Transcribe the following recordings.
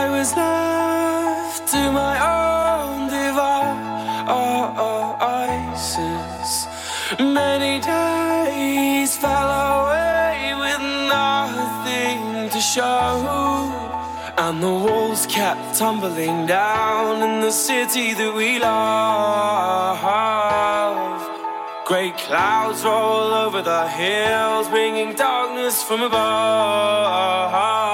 I was left to my own devices. Oh, oh, Many days fell away with nothing to show. And the walls kept tumbling down in the city that we love. Great clouds roll over the hills, bringing darkness from above.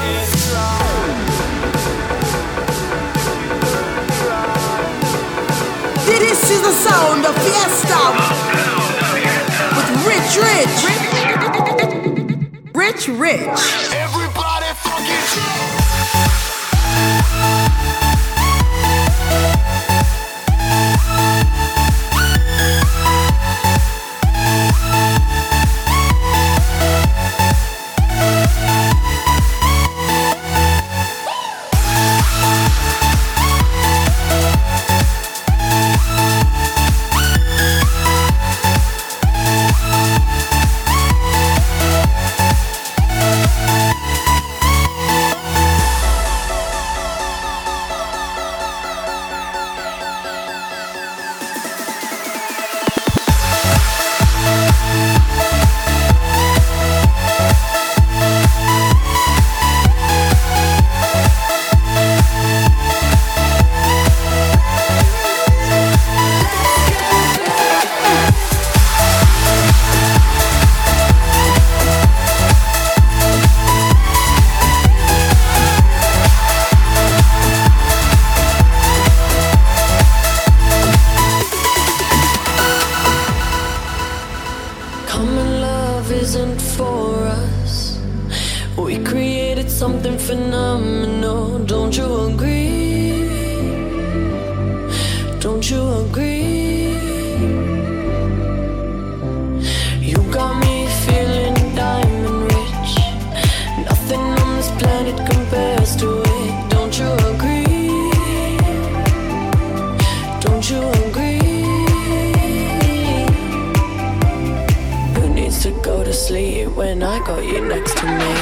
This is the sound of Fiesta with Rich Rich. Rich Rich. Phenomenal. Don't you agree? Don't you agree? You got me feeling diamond rich. Nothing on this planet compares to it. Don't you agree? Don't you agree? Who needs to go to sleep when I got you next to me?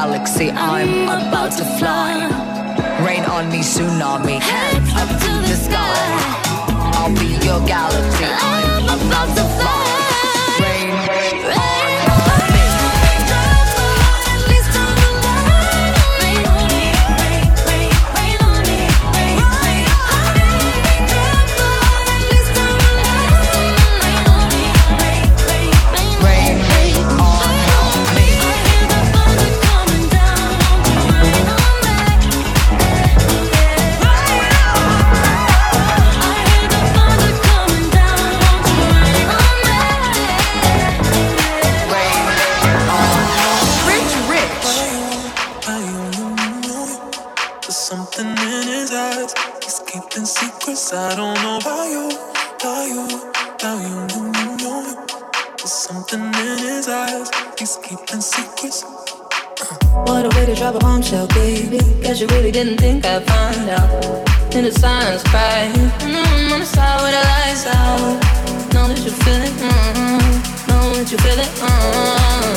galaxy. I'm about to fly. Rain on me, tsunami. Hands up to the sky. I'll be your galaxy. I'm about to fly. shell, baby. You really didn't think I'd find out. In the silence, crying. Mm-hmm, on the side with the lights out. Know that you feel it, mm-hmm. Know that you feel it, mm-hmm.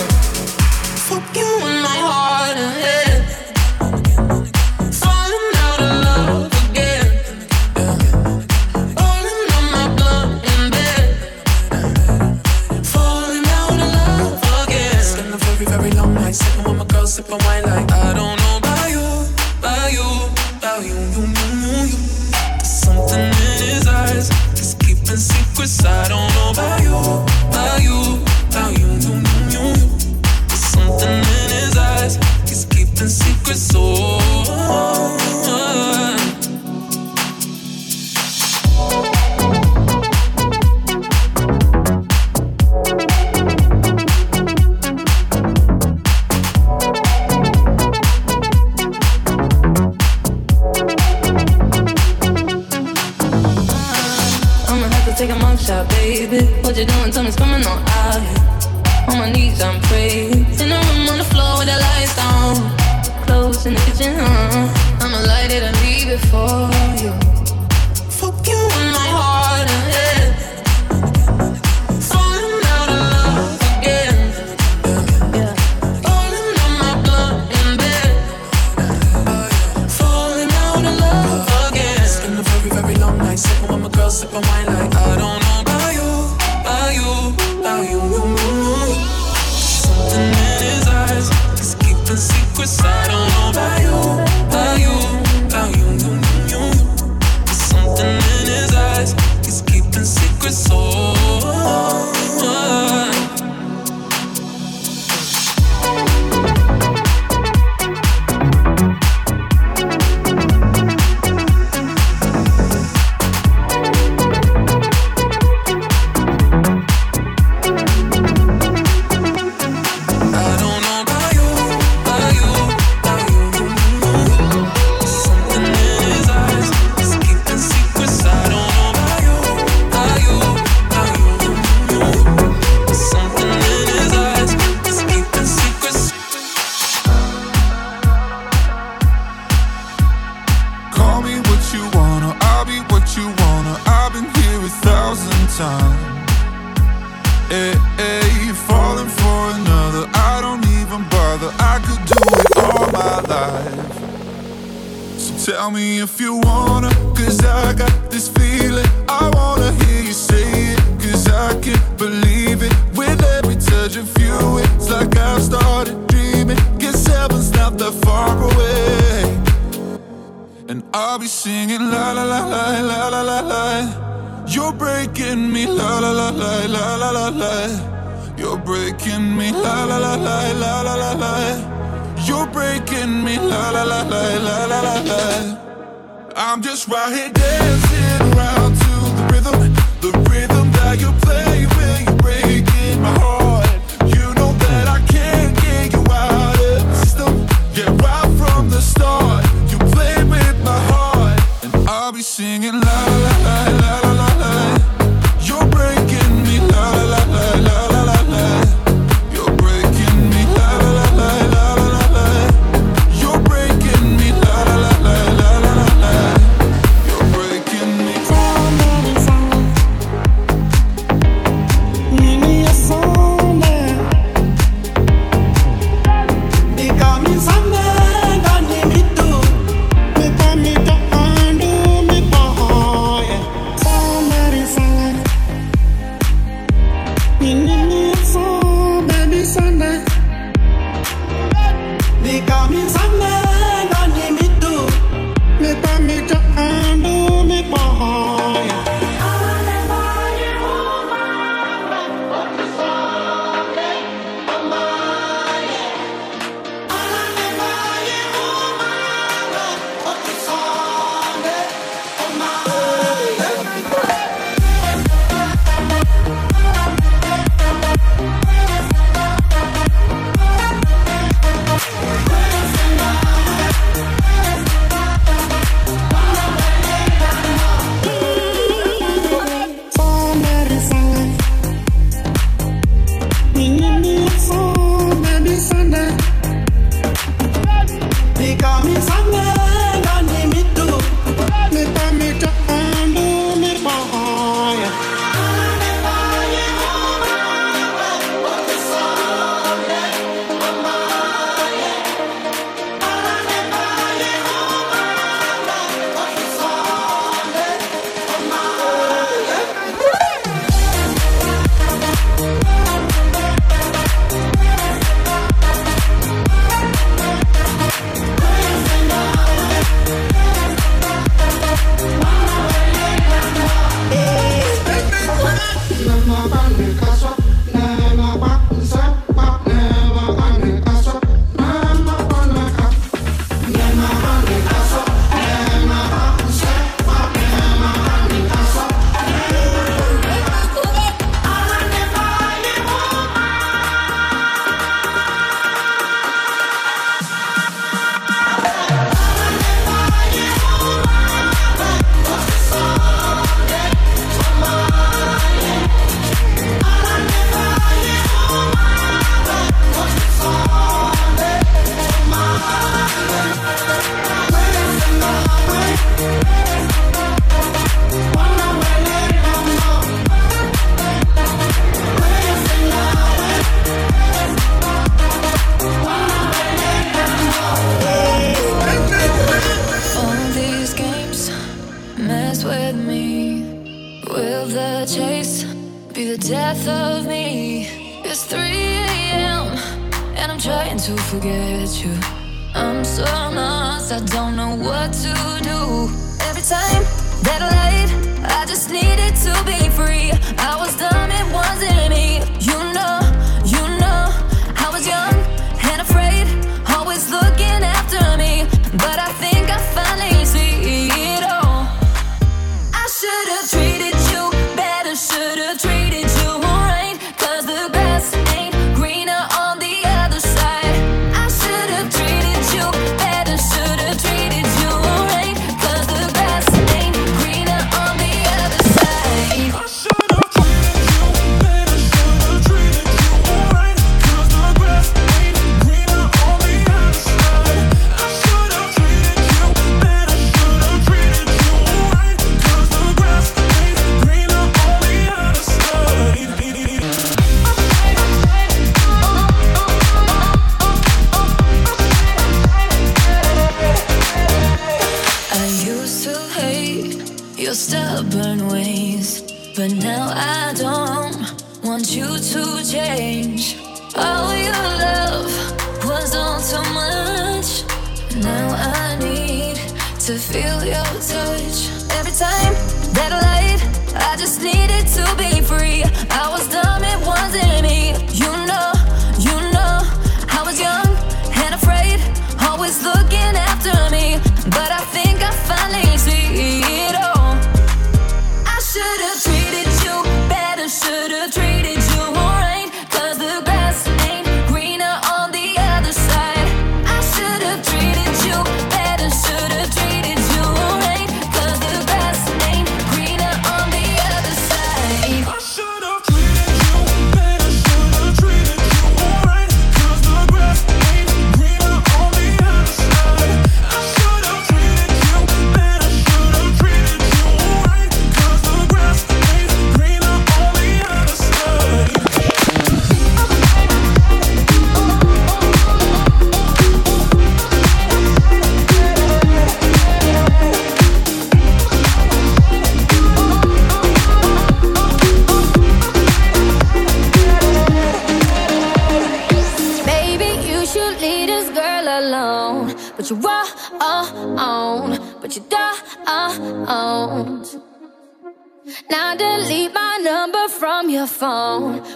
Fuck you in my heart and head. Sipping wine like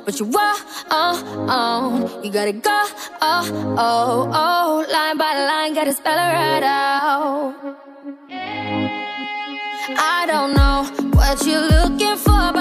But you are on, you gotta go. Oh, oh, oh, line by line, gotta spell it right out. I don't know what you're looking for,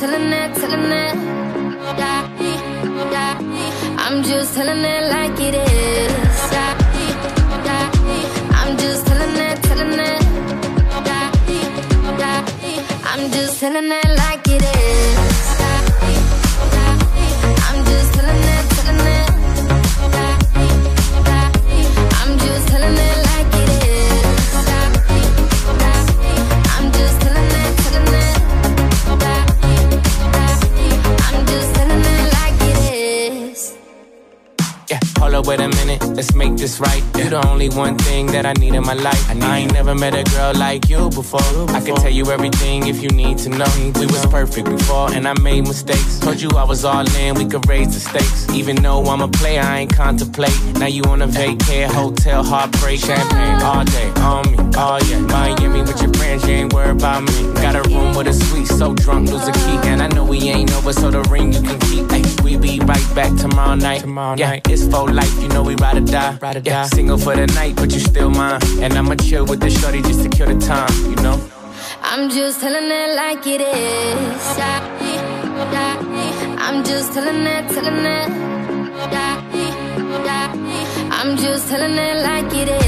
telling it, telling it. I'm just telling it like it is. I'm just telling it, telling it. I'm just telling it like wait a minute, let's make this right. You're the only one thing that I need in my life. I, ain't never met a girl like you before. I can tell you everything if you need to know. We was perfect before, and I made mistakes. Told you I was all in, we could raise the stakes. Even though I'm a player, I ain't contemplate. Now you on a vacay, hotel, heartbreak, champagne all day on me. Oh yeah, Miami with your friends, you ain't worried about me. Got a room with a suite, so drunk, lose a key, and I know we ain't over, so the ring you can keep. Ay, we be right back tomorrow night. Tomorrow yeah, night. it's for life, you know we ride or die. Ride or yeah, die. Single for the night, but you still mine. And I'ma chill with the shorty just to kill the time, you know. I'm just telling it like it is. I'm just telling it, telling it. I'm just telling it like it is.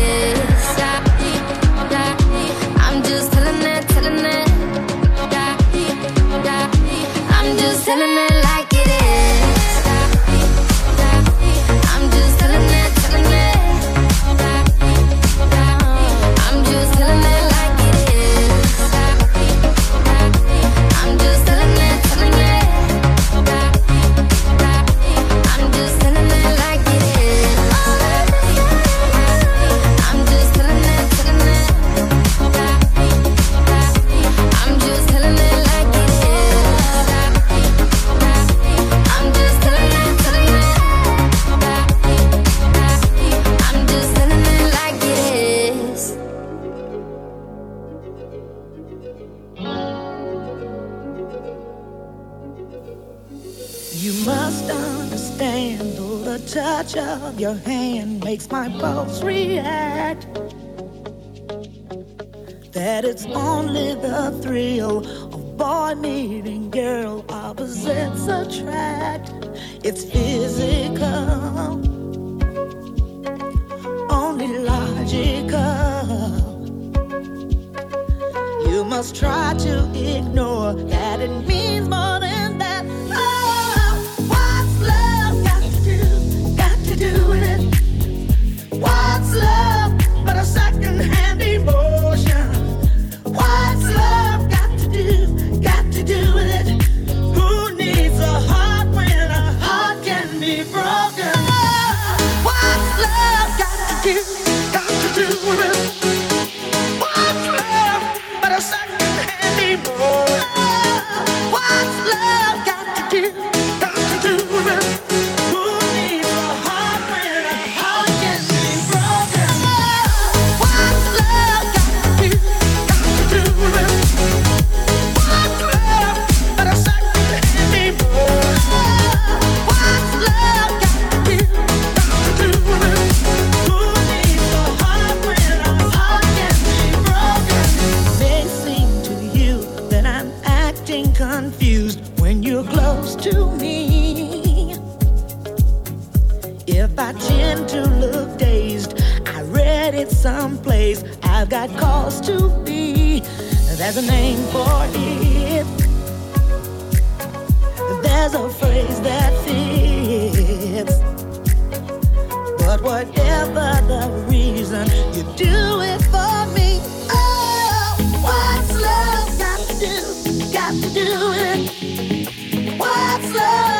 pulse. to look dazed. I read it someplace. I've got cause to be. There's a name for it. There's a phrase that fits. But whatever the reason, you do it for me. Oh, what's love got to do? Got to do it. What's love?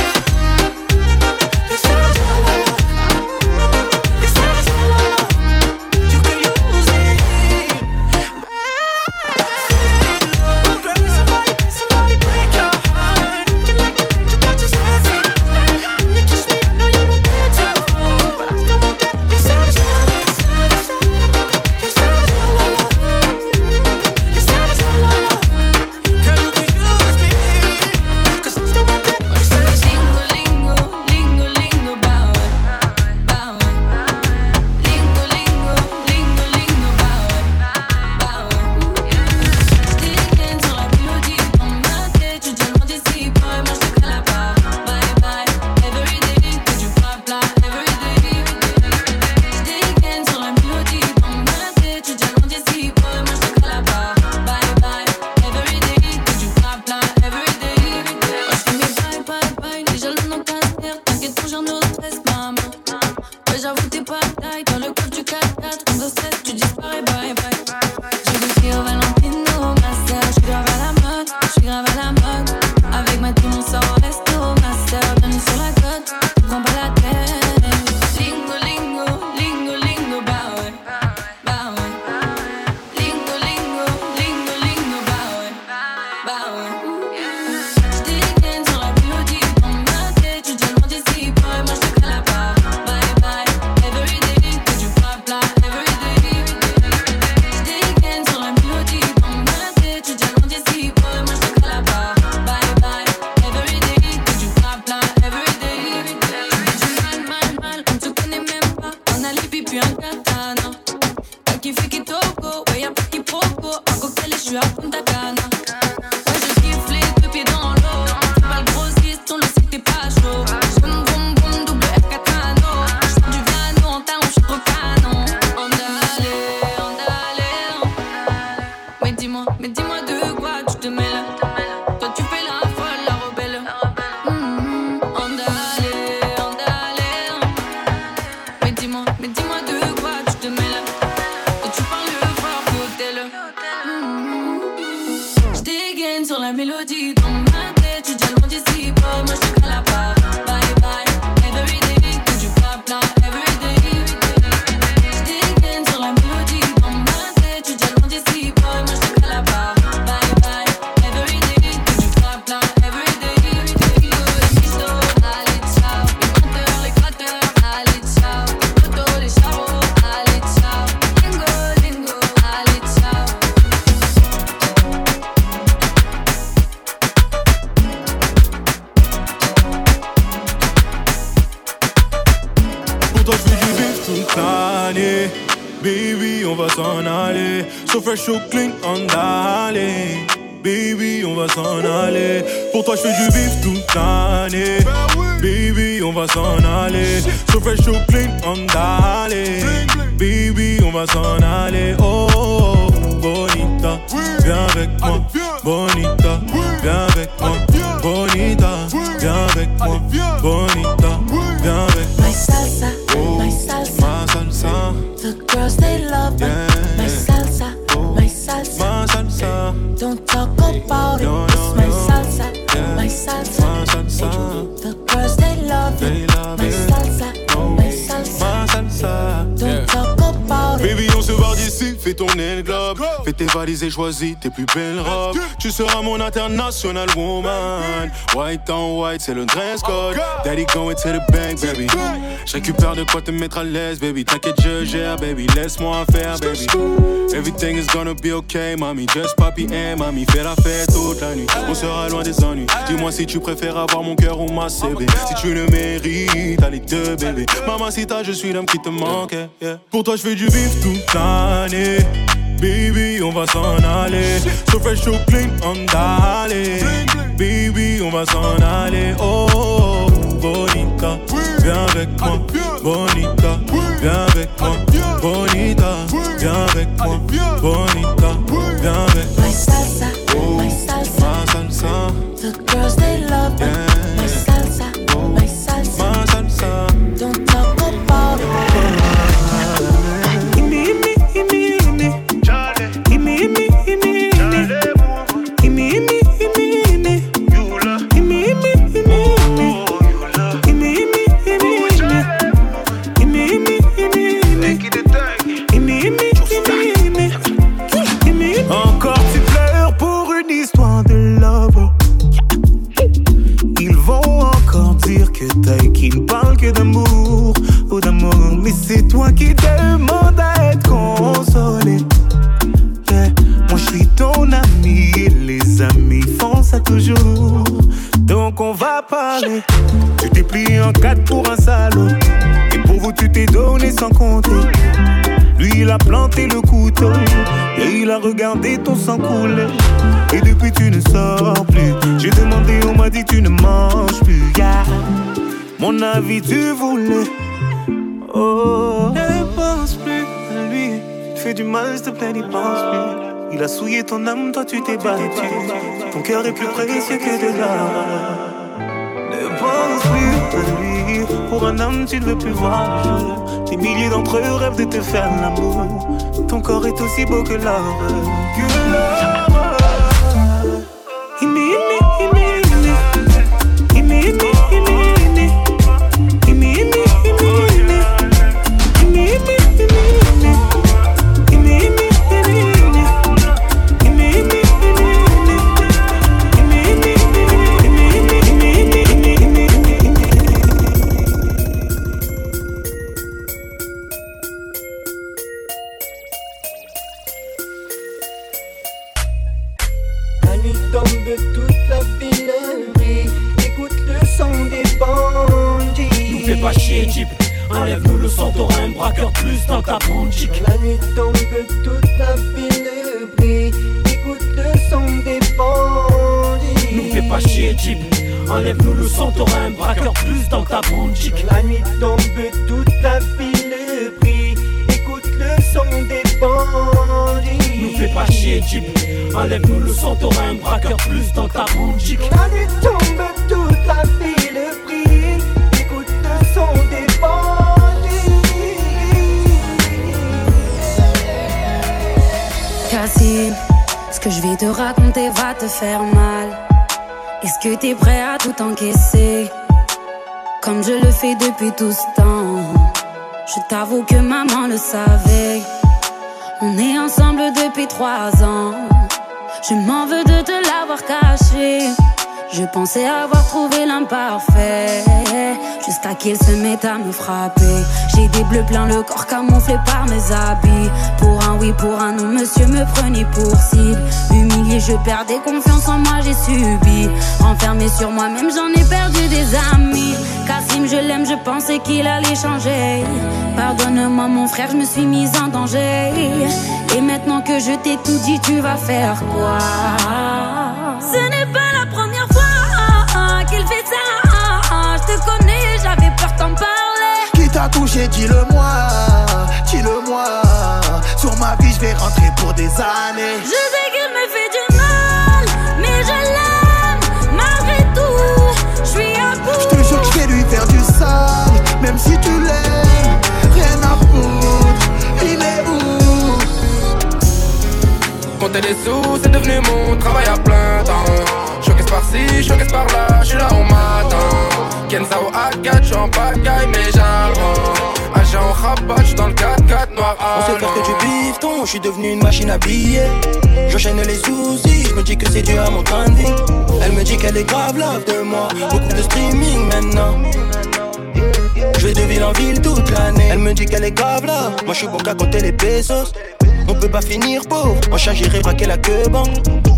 so clear. choisi tes plus belles robes. Tu seras mon international woman. White on white, c'est le dress oh, code. Daddy going to the bank, baby. Je récupère de quoi te mettre à l'aise, baby. T'inquiète, je gère, baby. Laisse-moi faire, baby. Everything is gonna be okay, mommy. Just papi and mommy. Fais la fête toute la nuit. On sera loin des ennuis. Dis-moi si tu préfères avoir mon cœur ou ma CB. Si tu le mérites, allez les deux, baby Maman, si t'as, je suis l'homme qui te manque. Pour toi, je fais du vif toute l'année. Baby, on va s'en aller. So fresh, so clean, on d'aller. Baby, on va s'en aller. Oh, oh, oh Bonita, viens avec moi. Bonita, viens avec moi. Bonita, viens avec moi. Bonita, viens avec moi. My salsa, oh, my salsa. My salsa. The girls, they love yeah. Il a souillé ton âme, toi tu t'es battu. Ton cœur est plus précieux que de l'art. Ne pense plus à lui. Pour un homme, tu ne veux plus voir le. Des milliers d'entre eux rêvent de te faire l'amour. Ton corps est aussi beau que l'art. Ce que je vais te raconter va te faire mal. Est-ce que t'es prêt à tout encaisser? Comme je le fais depuis tout ce temps. Je t'avoue que maman le savait. On est ensemble depuis trois ans. Je m'en veux de te l'avoir caché. Je pensais avoir trouvé l'imparfait. Jusqu'à qu'il se mette à me frapper. J'ai des bleus plein le corps camouflé par mes habits. Pour un oui, pour un non, monsieur me prenait pour cible. Humilié, je perdais confiance en moi, j'ai subi. Renfermé sur moi-même, j'en ai perdu des amis. Cassim, je l'aime, je pensais qu'il allait changer. Pardonne-moi, mon frère, je me suis mise en danger. Et maintenant que je t'ai tout dit, tu vas faire quoi? Ce n'est pas te connais, j'avais peur t'en parler. Qui t'a touché, dis-le-moi, dis-le-moi. Sur ma vie, je vais rentrer pour des années. Je sais qu'il me fait du mal, mais je l'aime malgré tout. Je suis à bout. Je te jure que je vais lui faire du sale, même si tu l'aimes. Rien à foutre, il est où? Compter des sous, c'est devenu mon travail à plein temps. Par-ci, choqué par-là, je suis là au matin. Kenzao A4, je suis en pagaille, mais j'apprends. Agent rabat, je suis dans le 4-4 noir On sait faire que du bifton, je suis devenu une machine à billets. J'enchaîne les soucis, je me dis que c'est dû à mon train de vie. Elle me dit qu'elle est grave love de moi, beaucoup de streaming maintenant. Je vais de ville en ville toute l'année. Elle me dit qu'elle est grave là, moi je suis bon qu'à compter les pesos. On peut pas finir pauvre, en charge j'irai braquer la queue.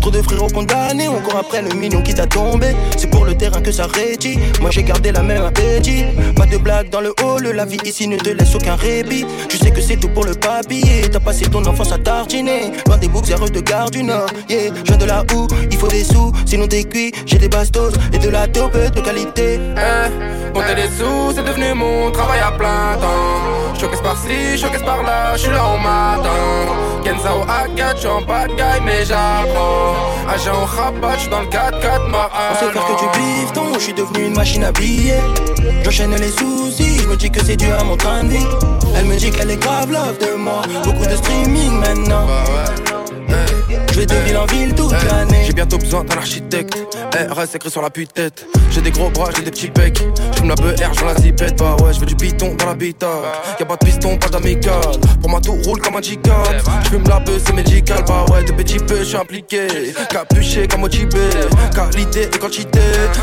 Trop de frérots condamnés, on court après le million qui t'a tombé. C'est pour le terrain que ça rédit. Moi j'ai gardé la même appétit. Pas de blague dans le hall, la vie ici ne te laisse aucun répit. Tu sais que c'est tout pour le papier. T'as passé ton enfance à tartiner. Loin des boucs de gare du Nord. Yeah, je viens de là où il faut des sous, sinon des cuits. J'ai des bastos et de la taupe de qualité. Eh, compter des sous, c'est devenu mon travail à plein temps. Choqué par-ci, choqué par-là, je suis là au matin. Kenzao A4, je suis en pagaille, mais j'apprends. Agent rabat, je suis dans le 4-4 noir On sait faire que du bifton, je suis devenu une machine à billets. J'enchaîne les soucis, je me dis que c'est dû à mon train de vie. Elle me dit qu'elle est grave love de moi, beaucoup de streaming maintenant. Je vais de ville en ville bientôt besoin d'un architecte. RS écrit sur la tête J'ai des gros bras, j'ai des petits pecs. J'fume la BR, j'vends la zipette. Bah ouais, j'veux du piton dans la bita. Y'a pas de piston, pas d'amical. Pour moi, tout roule comme un G4. J'fume la beuh, c'est médical. Bah ouais, de petits peu, j'suis impliqué. Capuché comme motivé. Qualité et quantité.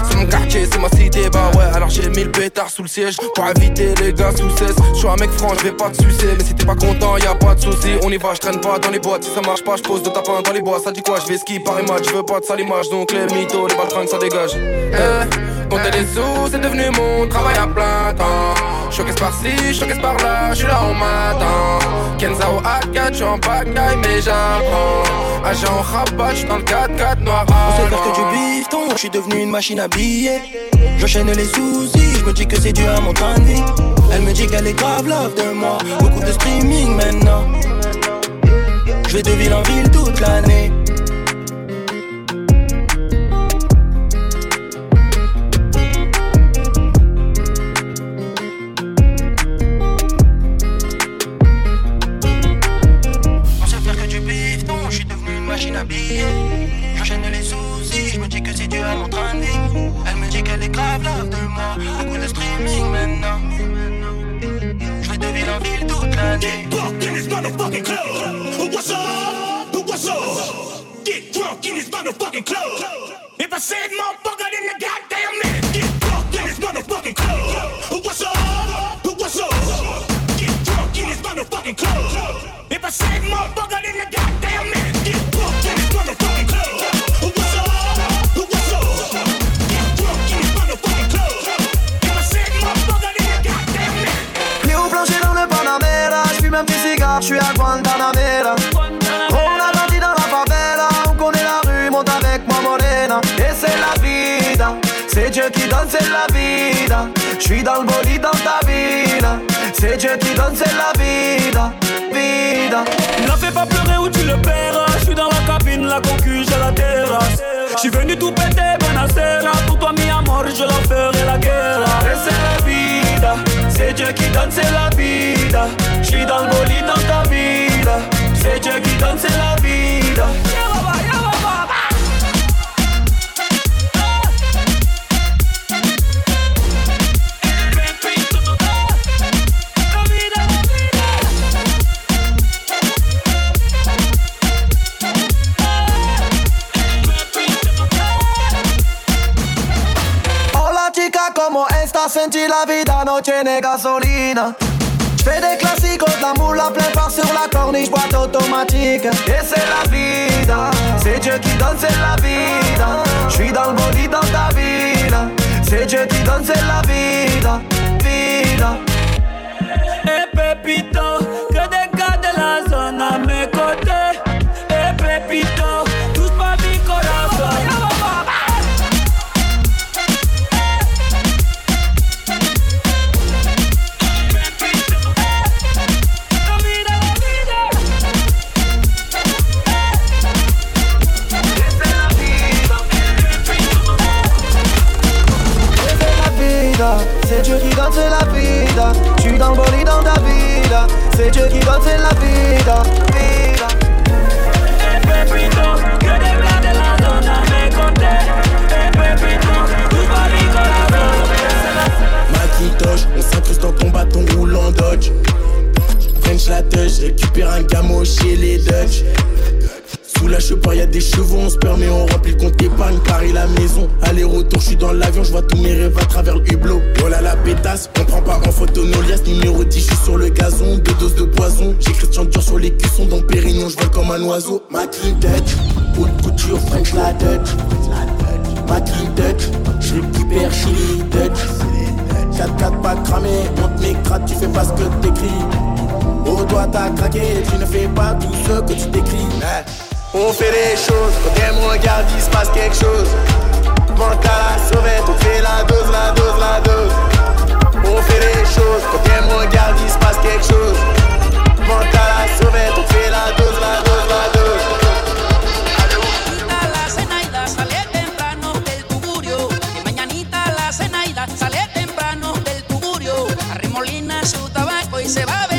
C'est mon quartier, c'est ma cité. Bah ouais, alors j'ai mis le pétard sous le siège. Pour éviter les gars sous cesse. J'suis un mec franc, j'vais pas te sucer. Mais si t'es pas content, y'a pas de soucis. On y va, j'traîne pas dans les boîtes. Si ça marche pas, j'pose de tapin dans les bois. Ça dit quoi, j'vais ski par image. J'veux pas de sale image. Donc les mythos, les baltringues, ça dégage. Eh, compter les sous, c'est devenu mon travail à plein temps. Choqué par-ci, choqué par-là, je suis là au matin. Kenzao A4, je suis en pagaille, mais j'apprends. Agent rabat, je suis dans le 4-4 noir. On faire que du bifton, je suis devenu une machine à billets. J'enchaîne les soucis, je me dis que c'est dû à mon train. Elle me dit qu'elle est grave love de moi, beaucoup de streaming maintenant. Je vais de ville en ville toute l'année. Toute l'année. in this motherfucking club. What's up? What's up? Get drunk in this motherfucking club. If I said motherfucker, then the goddamn man. Get drunk in this motherfucking club. What's up? What's up? Get drunk in this motherfucking club. If I said motherfucker, then the goddamn cigare, j'suis à Guantanamera. On a grandi dans la favela, on connaît la rue, monte avec moi morena. Et c'est la vida, c'est Dieu qui donne, c'est la vida. Je suis dans le bolide dans ta vida. C'est Dieu qui donne, c'est la vida. Vida. Ne fais pas pleurer ou tu le paieras. Je suis dans la cabine, la concu, j'ai la terrasse. Je suis venu tout péter, Benacera. Pour toi, mi amor, je la ferai la guerre. Et c'est la vida. C'est Dieu qui donne, c'est la vida. Je suis dans le bolide. Qui donne, c'est la vida. Hola chica, como esta senti la vida no tiene gasolina. J'fais des classiques, de l'amour, la pleine part sur la corniche, boîte automatique. Et c'est la vida, c'est Dieu qui donne, c'est la vida. J'suis dans le body dans ta vida. C'est Dieu qui donne, c'est la vida, dans le bolide dans ta vida. C'est Dieu qui donne, c'est la vida, vida. Pépito, que des gars de la côtés. Eh Pépito, touche pas mi corazón. Macintosh, on s'incruste dans ton bâton roulant Dodge. French la touch, récupère un camo chez les Dutch. La cheveux, y a des chevaux, on se permet, on remplit le compte épargne, Paris la maison. Aller-retour, je suis dans l'avion, je vois tous mes rêves à travers le hublot. Oh là la pétasse, on prend pas en photo nos liasses, numéro 10, je suis sur le gazon, deux doses de poison. J'ai Christian Dior sur les cuissons, dans Pérignon, je vole comme un oiseau. Ma touch, haute couture, French la touch. Ma touch, je récupère Chili Dutch. 4-4 pas cramé, monte mes crates, tu fais pas ce que t'écris. Oh, toi t'as craqué, tu ne fais pas tout ce que tu décris. On fait choses, quand il se passe quelque la sauvette, on fait la dose, la dose, la dose. On fait choses, quand il se la la la la Zenaida